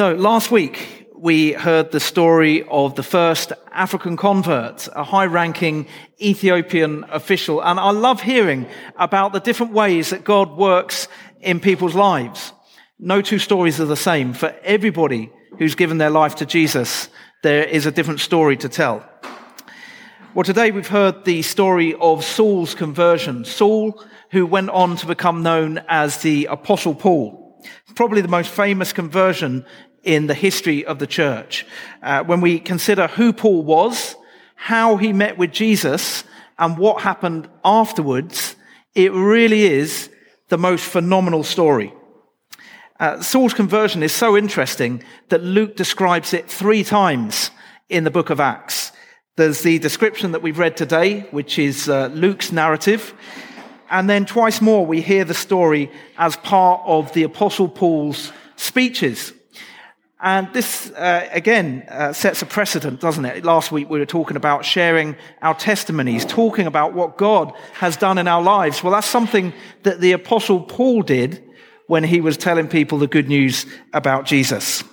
So last week we heard the story of the first African convert, a high ranking Ethiopian official. And I love hearing about the different ways that God works in people's lives. No two stories are the same. For everybody who's given their life to Jesus, there is a different story to tell. Well, today we've heard the story of Saul's conversion. Saul, who went on to become known as the Apostle Paul probably the most famous conversion in the history of the church. Uh, when we consider who Paul was, how he met with Jesus, and what happened afterwards, it really is the most phenomenal story. Uh, Saul's conversion is so interesting that Luke describes it three times in the book of Acts. There's the description that we've read today, which is uh, Luke's narrative. And then twice more, we hear the story as part of the Apostle Paul's speeches. And this, uh, again, uh, sets a precedent, doesn't it? Last week we were talking about sharing our testimonies, talking about what God has done in our lives. Well, that's something that the Apostle Paul did when he was telling people the good news about Jesus.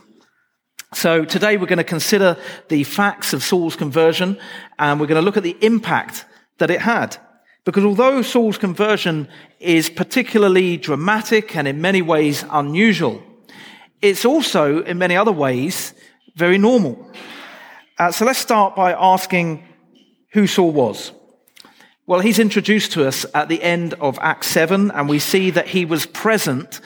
So today we're going to consider the facts of Saul's conversion and we're going to look at the impact that it had. Because although Saul's conversion is particularly dramatic and in many ways unusual, it's also in many other ways very normal. Uh, so let's start by asking who Saul was. Well, he's introduced to us at the end of Acts 7, and we see that he was present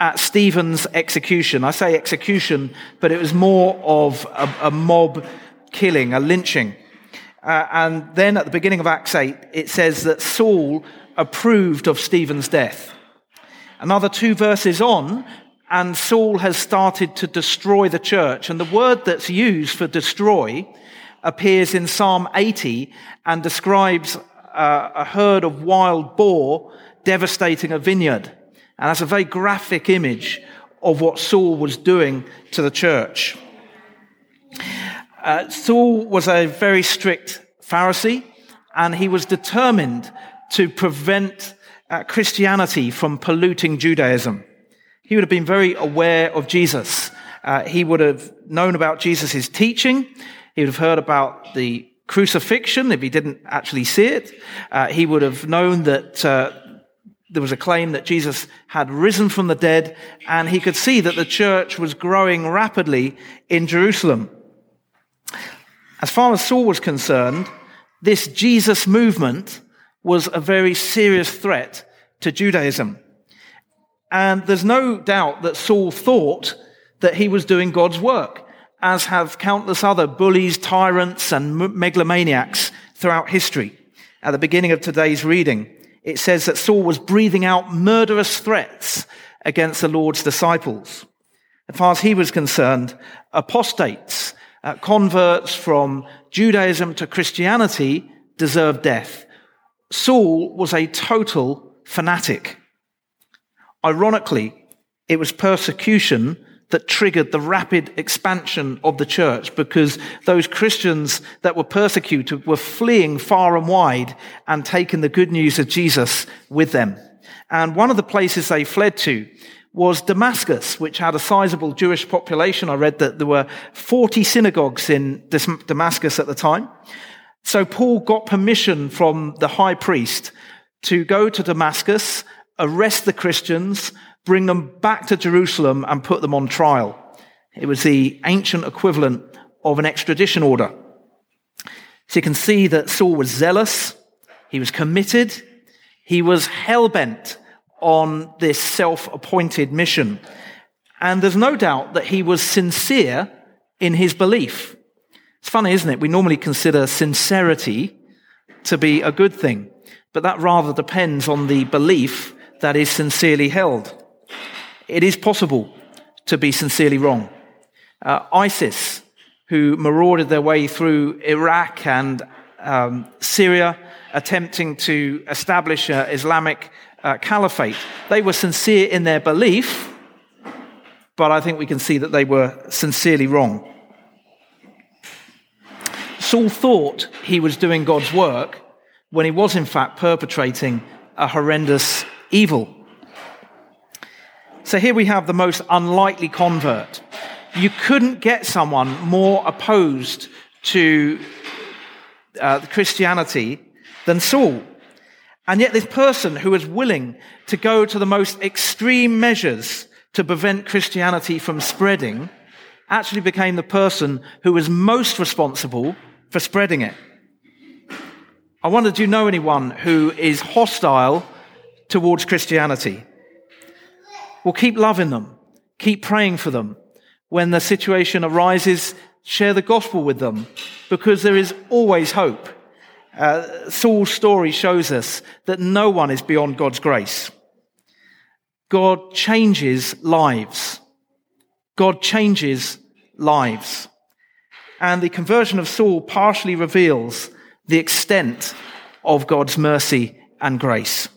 at Stephen's execution. I say execution, but it was more of a, a mob killing, a lynching. Uh, and then at the beginning of Acts 8, it says that Saul approved of Stephen's death. Another two verses on, and Saul has started to destroy the church. And the word that's used for destroy appears in Psalm 80 and describes uh, a herd of wild boar devastating a vineyard. And that's a very graphic image of what Saul was doing to the church. Uh, Saul was a very strict Pharisee, and he was determined to prevent uh, Christianity from polluting Judaism. He would have been very aware of Jesus. Uh, he would have known about Jesus' teaching. He would have heard about the crucifixion if he didn't actually see it. Uh, he would have known that uh, there was a claim that Jesus had risen from the dead, and he could see that the church was growing rapidly in Jerusalem. As far as Saul was concerned, this Jesus movement was a very serious threat to Judaism. And there's no doubt that Saul thought that he was doing God's work, as have countless other bullies, tyrants, and megalomaniacs throughout history. At the beginning of today's reading, it says that Saul was breathing out murderous threats against the Lord's disciples. As far as he was concerned, apostates uh, converts from Judaism to Christianity deserved death. Saul was a total fanatic. Ironically, it was persecution that triggered the rapid expansion of the church because those Christians that were persecuted were fleeing far and wide and taking the good news of Jesus with them. And one of the places they fled to was Damascus, which had a sizable Jewish population. I read that there were 40 synagogues in Damascus at the time. So Paul got permission from the high priest to go to Damascus, arrest the Christians, bring them back to Jerusalem and put them on trial. It was the ancient equivalent of an extradition order. So you can see that Saul was zealous. He was committed. He was hell bent on this self appointed mission. And there's no doubt that he was sincere in his belief. It's funny, isn't it? We normally consider sincerity to be a good thing, but that rather depends on the belief that is sincerely held. It is possible to be sincerely wrong. Uh, ISIS, who marauded their way through Iraq and um, Syria, attempting to establish an Islamic uh, caliphate. They were sincere in their belief, but I think we can see that they were sincerely wrong. Saul thought he was doing God's work when he was, in fact, perpetrating a horrendous evil. So here we have the most unlikely convert. You couldn't get someone more opposed to uh, Christianity than Saul. And yet, this person who was willing to go to the most extreme measures to prevent Christianity from spreading actually became the person who was most responsible for spreading it. I wonder, do you know anyone who is hostile towards Christianity? Well, keep loving them. Keep praying for them. When the situation arises, share the gospel with them because there is always hope. Uh, Saul's story shows us that no one is beyond God's grace. God changes lives. God changes lives. And the conversion of Saul partially reveals the extent of God's mercy and grace.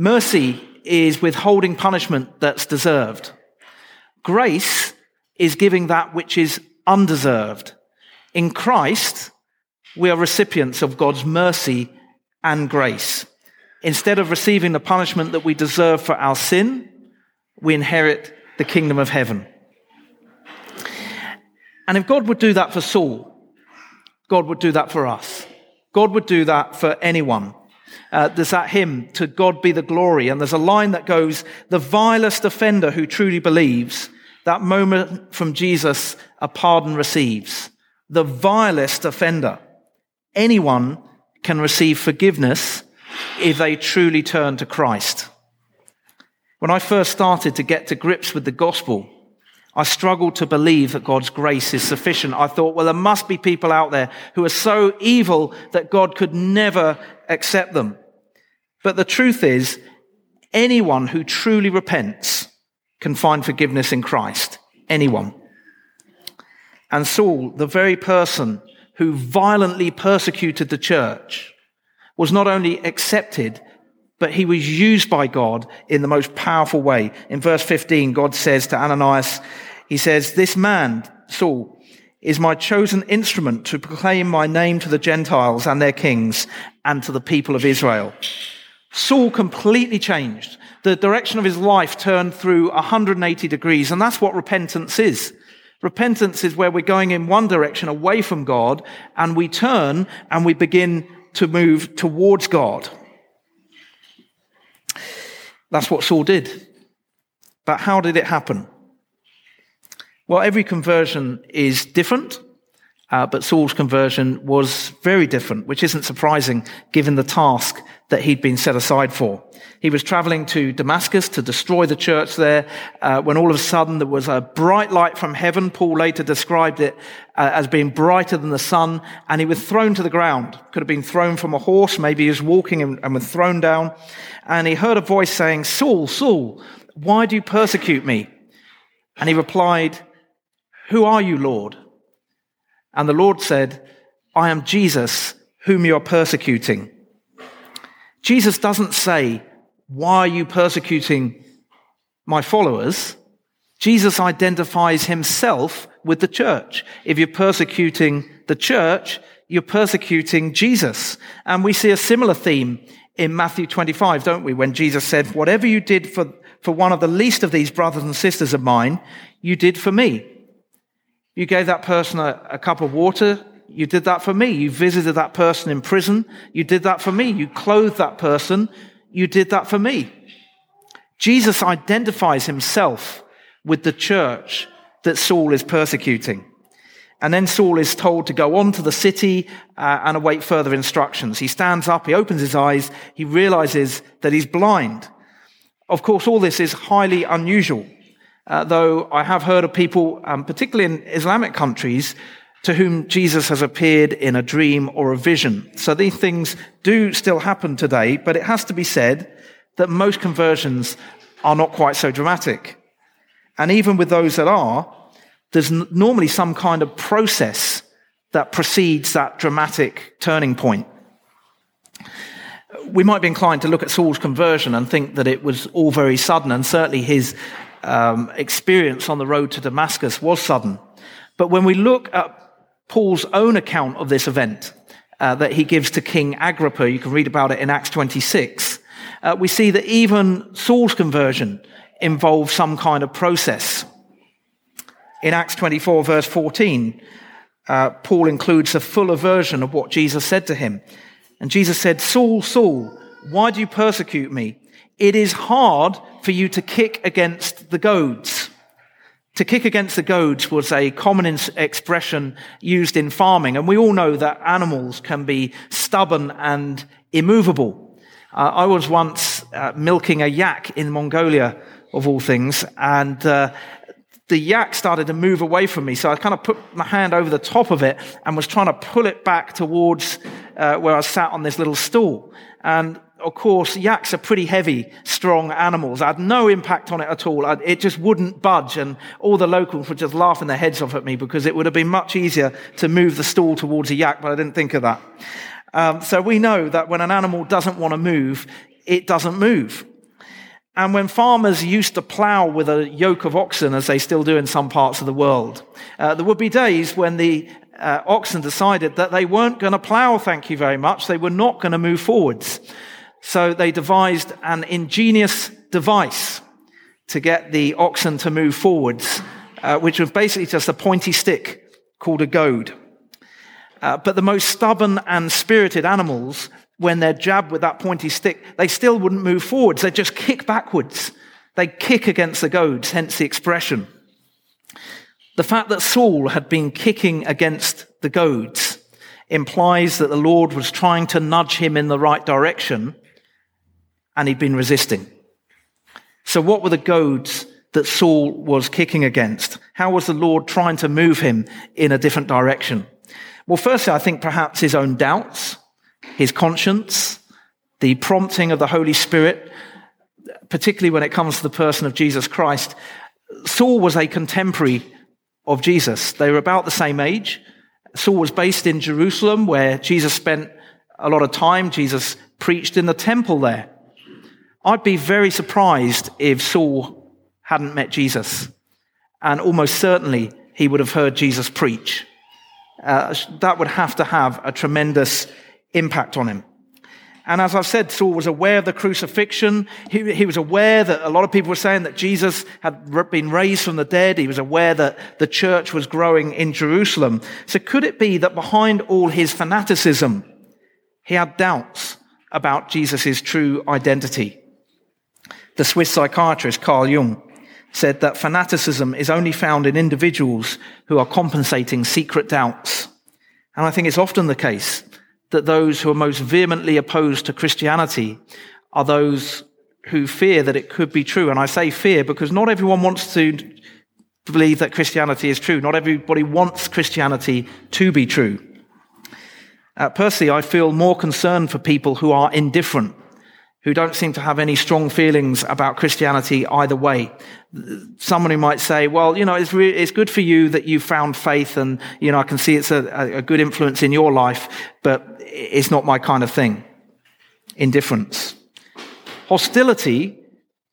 Mercy is withholding punishment that's deserved. Grace is giving that which is undeserved. In Christ, we are recipients of God's mercy and grace. Instead of receiving the punishment that we deserve for our sin, we inherit the kingdom of heaven. And if God would do that for Saul, God would do that for us. God would do that for anyone. Uh, there's that hymn, To God be the glory. And there's a line that goes, The vilest offender who truly believes, that moment from Jesus a pardon receives. The vilest offender. Anyone can receive forgiveness if they truly turn to Christ. When I first started to get to grips with the gospel, I struggled to believe that God's grace is sufficient. I thought, well, there must be people out there who are so evil that God could never accept them. But the truth is, anyone who truly repents can find forgiveness in Christ. Anyone. And Saul, the very person who violently persecuted the church, was not only accepted, but he was used by God in the most powerful way. In verse 15, God says to Ananias, he says, this man, Saul, is my chosen instrument to proclaim my name to the Gentiles and their kings and to the people of Israel. Saul completely changed. The direction of his life turned through 180 degrees, and that's what repentance is. Repentance is where we're going in one direction away from God, and we turn and we begin to move towards God. That's what Saul did. But how did it happen? Well, every conversion is different, uh, but Saul's conversion was very different, which isn't surprising given the task that he'd been set aside for. He was traveling to Damascus to destroy the church there, uh, when all of a sudden there was a bright light from heaven. Paul later described it uh, as being brighter than the sun, and he was thrown to the ground. Could have been thrown from a horse, maybe he was walking and, and was thrown down. And he heard a voice saying, Saul, Saul, why do you persecute me? And he replied, Who are you, Lord? And the Lord said, I am Jesus, whom you are persecuting. Jesus doesn't say, Why are you persecuting my followers? Jesus identifies himself with the church. If you're persecuting the church, you're persecuting Jesus. And we see a similar theme in Matthew 25, don't we? When Jesus said, Whatever you did for, for one of the least of these brothers and sisters of mine, you did for me. You gave that person a, a cup of water. You did that for me. You visited that person in prison. You did that for me. You clothed that person. You did that for me. Jesus identifies himself with the church that Saul is persecuting. And then Saul is told to go on to the city uh, and await further instructions. He stands up, he opens his eyes, he realizes that he's blind. Of course, all this is highly unusual uh, though I have heard of people, um, particularly in Islamic countries, to whom Jesus has appeared in a dream or a vision. So these things do still happen today, but it has to be said that most conversions are not quite so dramatic. And even with those that are, there's n- normally some kind of process that precedes that dramatic turning point. We might be inclined to look at Saul's conversion and think that it was all very sudden, and certainly his um, experience on the road to Damascus was sudden. But when we look at Paul's own account of this event uh, that he gives to King Agrippa, you can read about it in Acts 26, uh, we see that even Saul's conversion involved some kind of process. In Acts 24, verse 14, uh, Paul includes a fuller version of what Jesus said to him. And Jesus said, Saul, Saul, why do you persecute me? It is hard for you to kick against the goads. To kick against the goads was a common expression used in farming, and we all know that animals can be stubborn and immovable. Uh, I was once uh, milking a yak in Mongolia, of all things, and uh, the yak started to move away from me. So I kind of put my hand over the top of it and was trying to pull it back towards uh, where I sat on this little stool. And of course, yaks are pretty heavy, strong animals. I had no impact on it at all. I, it just wouldn't budge. And all the locals were just laughing their heads off at me because it would have been much easier to move the stool towards a yak, but I didn't think of that. Um, so we know that when an animal doesn't want to move, it doesn't move. And when farmers used to plow with a yoke of oxen, as they still do in some parts of the world, uh, there would be days when the uh, oxen decided that they weren't going to plow, thank you very much. They were not going to move forwards. So they devised an ingenious device to get the oxen to move forwards, uh, which was basically just a pointy stick called a goad. Uh, but the most stubborn and spirited animals when they're jabbed with that pointy stick, they still wouldn't move forwards. They'd just kick backwards. They'd kick against the goads, hence the expression. The fact that Saul had been kicking against the goads implies that the Lord was trying to nudge him in the right direction and he'd been resisting. So what were the goads that Saul was kicking against? How was the Lord trying to move him in a different direction? Well, firstly, I think perhaps his own doubts his conscience, the prompting of the Holy Spirit, particularly when it comes to the person of Jesus Christ. Saul was a contemporary of Jesus. They were about the same age. Saul was based in Jerusalem, where Jesus spent a lot of time. Jesus preached in the temple there. I'd be very surprised if Saul hadn't met Jesus. And almost certainly he would have heard Jesus preach. Uh, that would have to have a tremendous impact on him. And as I've said, Saul was aware of the crucifixion. He, he, was aware that a lot of people were saying that Jesus had been raised from the dead. He was aware that the church was growing in Jerusalem. So could it be that behind all his fanaticism, he had doubts about Jesus' true identity? The Swiss psychiatrist Carl Jung said that fanaticism is only found in individuals who are compensating secret doubts. And I think it's often the case that those who are most vehemently opposed to Christianity are those who fear that it could be true. And I say fear because not everyone wants to believe that Christianity is true. Not everybody wants Christianity to be true. Uh, personally, I feel more concerned for people who are indifferent who don't seem to have any strong feelings about Christianity either way. Someone who might say, well, you know, it's, re- it's good for you that you found faith and, you know, I can see it's a, a good influence in your life, but it's not my kind of thing. Indifference. Hostility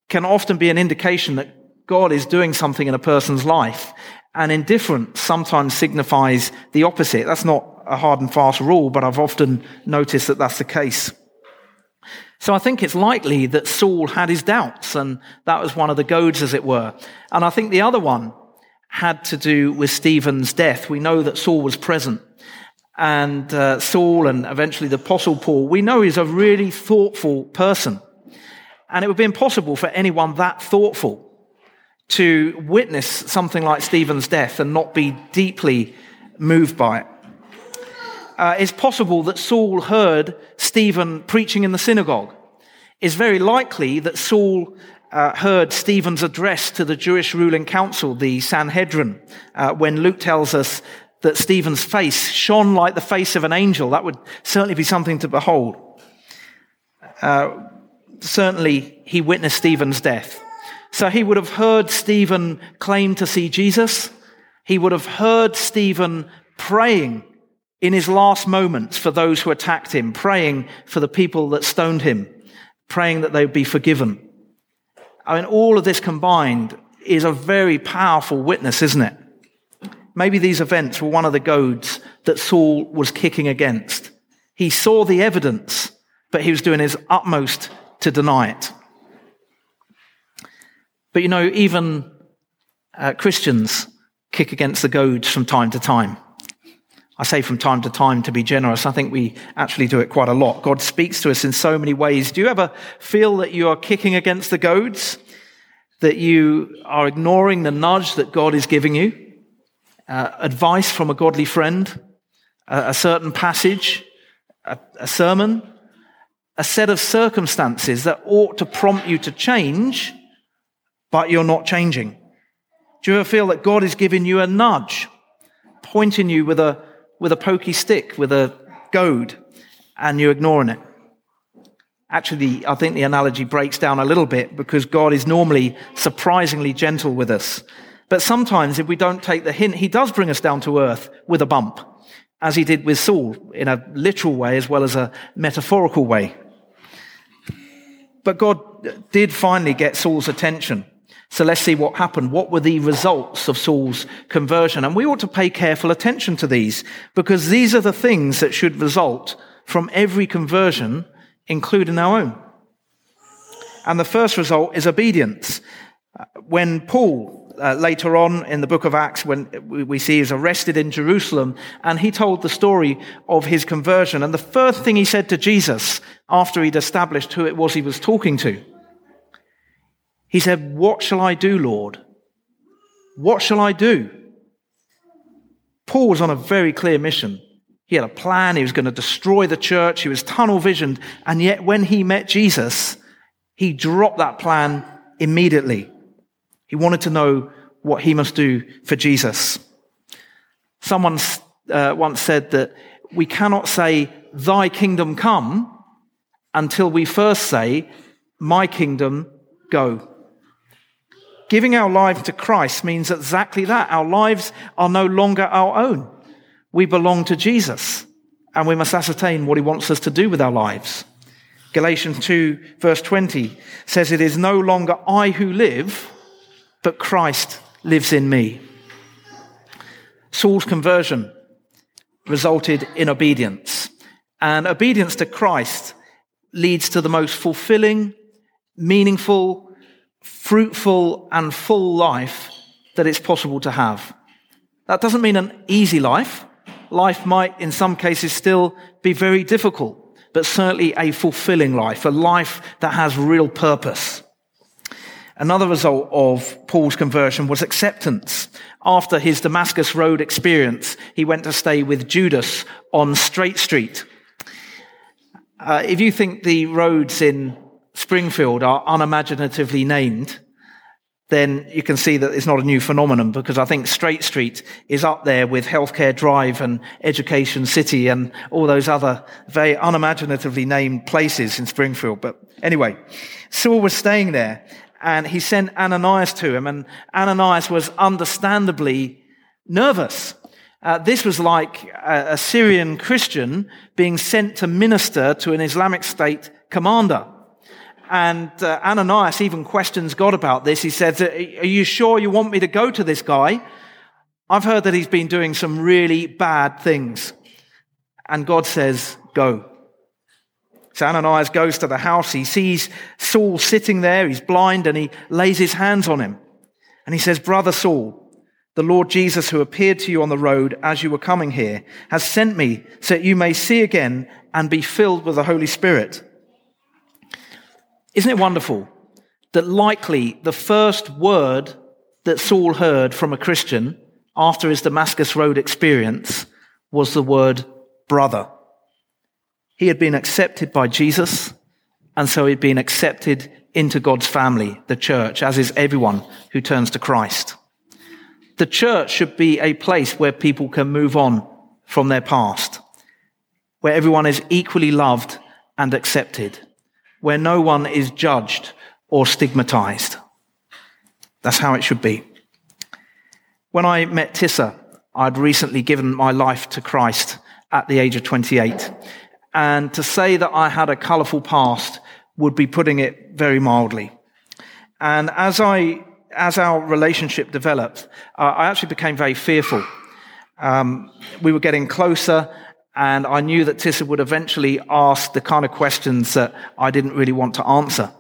can often be an indication that God is doing something in a person's life. And indifference sometimes signifies the opposite. That's not a hard and fast rule, but I've often noticed that that's the case. So I think it's likely that Saul had his doubts, and that was one of the goads, as it were. And I think the other one had to do with Stephen's death. We know that Saul was present. And uh, Saul and eventually the Apostle Paul, we know he's a really thoughtful person. And it would be impossible for anyone that thoughtful to witness something like Stephen's death and not be deeply moved by it uh, it's possible that Saul heard Stephen preaching in the synagogue. It's very likely that Saul uh, heard Stephen's address to the Jewish ruling council, the Sanhedrin, uh, when Luke tells us that Stephen's face shone like the face of an angel. That would certainly be something to behold. Uh, certainly, he witnessed Stephen's death. So he would have heard Stephen claim to see Jesus. He would have heard Stephen praying in his last moments for those who attacked him, praying for the people that stoned him, praying that they would be forgiven. I mean, all of this combined is a very powerful witness, isn't it? Maybe these events were one of the goads that Saul was kicking against. He saw the evidence, but he was doing his utmost to deny it. But you know, even uh, Christians kick against the goads from time to time. I say from time to time to be generous. I think we actually do it quite a lot. God speaks to us in so many ways. Do you ever feel that you are kicking against the goads? That you are ignoring the nudge that God is giving you? Uh, advice from a godly friend? A, certain passage? A, a sermon? A set of circumstances that ought to prompt you to change, but you're not changing? Do you ever feel that God is giving you a nudge? Pointing you with a with a pokey stick, with a goad, and you're ignoring it. Actually, I think the analogy breaks down a little bit because God is normally surprisingly gentle with us. But sometimes if we don't take the hint, he does bring us down to earth with a bump, as he did with Saul in a literal way as well as a metaphorical way. But God did finally get Saul's attention. So let's see what happened. What were the results of Saul's conversion? And we ought to pay careful attention to these because these are the things that should result from every conversion, including our own. And the first result is obedience. When Paul, uh, later on in the book of Acts, when we see he's arrested in Jerusalem, and he told the story of his conversion. And the first thing he said to Jesus after he'd established who it was he was talking to, he said, What shall I do, Lord? What shall I do? Paul was on a very clear mission. He had a plan. He was going to destroy the church. He was tunnel visioned. And yet, when he met Jesus, he dropped that plan immediately. He wanted to know what he must do for Jesus. Someone uh, once said that we cannot say, Thy kingdom come, until we first say, My kingdom go. Giving our life to Christ means exactly that. Our lives are no longer our own. We belong to Jesus and we must ascertain what he wants us to do with our lives. Galatians 2 verse 20 says, It is no longer I who live, but Christ lives in me. Saul's conversion resulted in obedience. And obedience to Christ leads to the most fulfilling, meaningful, fruitful and full life that it's possible to have. That doesn't mean an easy life. Life might, in some cases, still be very difficult, but certainly a fulfilling life, a life that has real purpose. Another result of Paul's conversion was acceptance. After his Damascus Road experience, he went to stay with Judas on Straight Street. Uh, if you think the roads in Springfield are unimaginatively named, then you can see that it's not a new phenomenon because I think Straight Street is up there with Healthcare Drive and Education City and all those other very unimaginatively named places in Springfield. But anyway, Saul was staying there and he sent Ananias to him and Ananias was understandably nervous. Uh, this was like a, a Syrian Christian being sent to minister to an Islamic State commander. And uh, Ananias even questions God about this. He says, Are you sure you want me to go to this guy? I've heard that he's been doing some really bad things. And God says, Go. So Ananias goes to the house. He sees Saul sitting there. He's blind and he lays his hands on him. And he says, Brother Saul, the Lord Jesus, who appeared to you on the road as you were coming here, has sent me so that you may see again and be filled with the Holy Spirit. Isn't it wonderful that likely the first word that Saul heard from a Christian after his Damascus Road experience was the word brother? He had been accepted by Jesus, and so he'd been accepted into God's family, the church, as is everyone who turns to Christ. The church should be a place where people can move on from their past, where everyone is equally loved and accepted where no one is judged or stigmatized. That's how it should be. When I met Tissa, I'd recently given my life to Christ at the age of 28. And to say that I had a colorful past would be putting it very mildly. And as I, as our relationship developed, uh, I actually became very fearful. Um, we were getting closer and I knew that Tissa would eventually ask the kind of questions that I didn't really want to answer.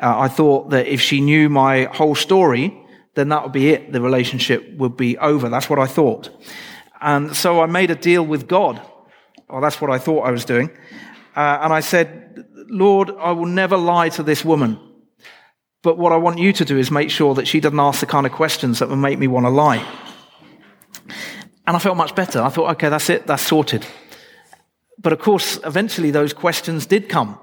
Uh, I thought that if she knew my whole story, then that would be it. The relationship would be over. That's what I thought. And so I made a deal with God. Or that's what I thought I was doing. Uh, and I said, Lord, I will never lie to this woman. But what I want you to do is make sure that she doesn't ask the kind of questions that would make me want to lie. And I felt much better. I thought, okay, that's it, that's sorted. But of course, eventually those questions did come.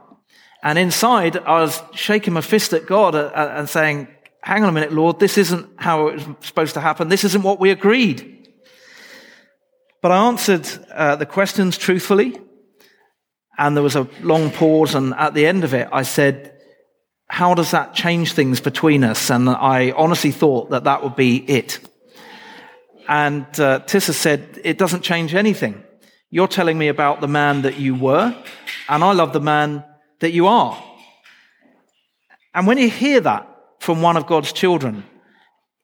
And inside, I was shaking my fist at God uh, uh, and saying, hang on a minute, Lord, this isn't how it was supposed to happen. This isn't what we agreed. But I answered uh, the questions truthfully. And there was a long pause. And at the end of it, I said, how does that change things between us? And I honestly thought that that would be it. And uh, Tissa said, it doesn't change anything. You're telling me about the man that you were, and I love the man that you are. And when you hear that from one of God's children,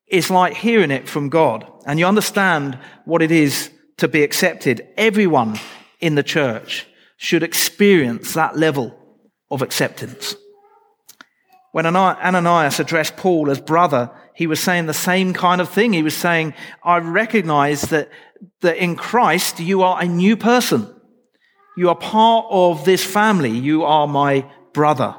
it's like hearing it from God, and you understand what it is to be accepted. Everyone in the church should experience that level of acceptance. When Ananias addressed Paul as brother, he was saying the same kind of thing. He was saying, I recognize that, that in Christ you are a new person. You are part of this family. You are my brother.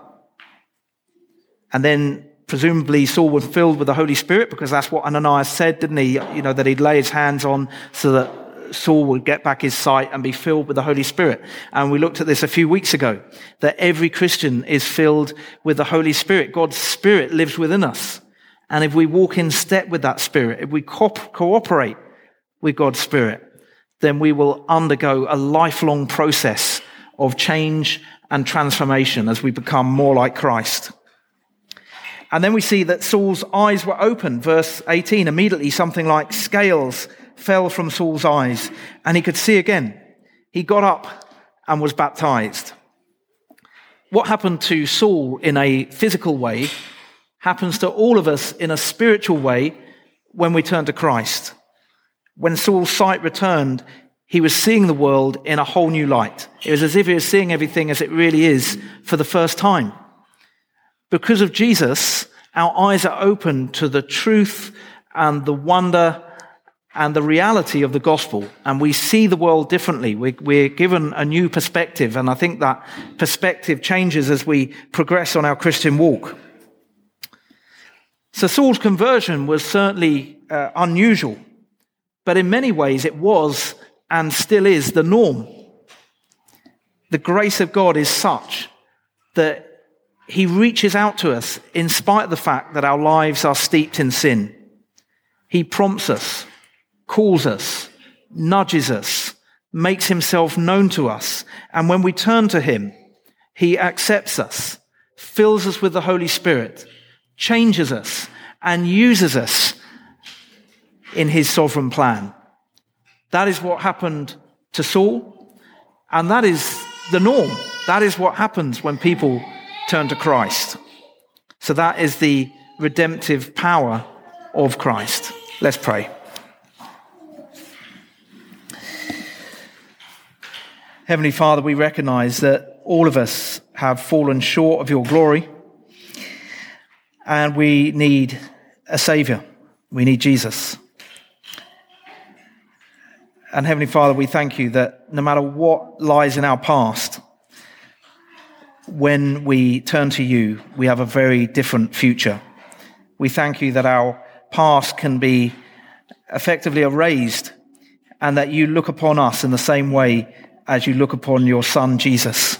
And then presumably Saul was filled with the Holy Spirit because that's what Ananias said, didn't he? You know, that he'd lay his hands on so that Saul would get back his sight and be filled with the Holy Spirit. And we looked at this a few weeks ago, that every Christian is filled with the Holy Spirit. God's Spirit lives within us. And if we walk in step with that Spirit, if we co- cooperate with God's Spirit, then we will undergo a lifelong process of change and transformation as we become more like Christ. And then we see that Saul's eyes were open. Verse 18, immediately something like scales fell from Saul's eyes and he could see again. He got up and was baptized. What happened to Saul in a physical way happens to all of us in a spiritual way when we turn to Christ. When Saul's sight returned, he was seeing the world in a whole new light. It was as if he was seeing everything as it really is for the first time. Because of Jesus, our eyes are open to the truth and the wonder and the reality of the gospel, and we see the world differently. We're, given a new perspective, and I think that perspective changes as we progress on our Christian walk. So Saul's conversion was certainly uh, unusual, but in many ways it was and still is the norm. The grace of God is such that he reaches out to us in spite of the fact that our lives are steeped in sin. He prompts us calls us, nudges us, makes himself known to us. And when we turn to him, he accepts us, fills us with the Holy Spirit, changes us, and uses us in his sovereign plan. That is what happened to Saul, and that is the norm. That is what happens when people turn to Christ. So that is the redemptive power of Christ. Let's pray. Heavenly Father, we recognize that all of us have fallen short of your glory and we need a Savior. We need Jesus. And Heavenly Father, we thank you that no matter what lies in our past, when we turn to you, we have a very different future. We thank you that our past can be effectively erased and that you look upon us in the same way as you look upon your Son, Jesus.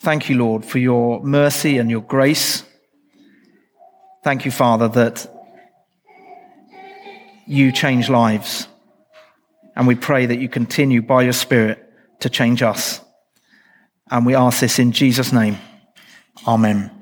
Thank you, Lord, for your mercy and your grace. Thank you, Father, that you change lives. And we pray that you continue by your Spirit to change us. And we ask this in Jesus' name. Amen.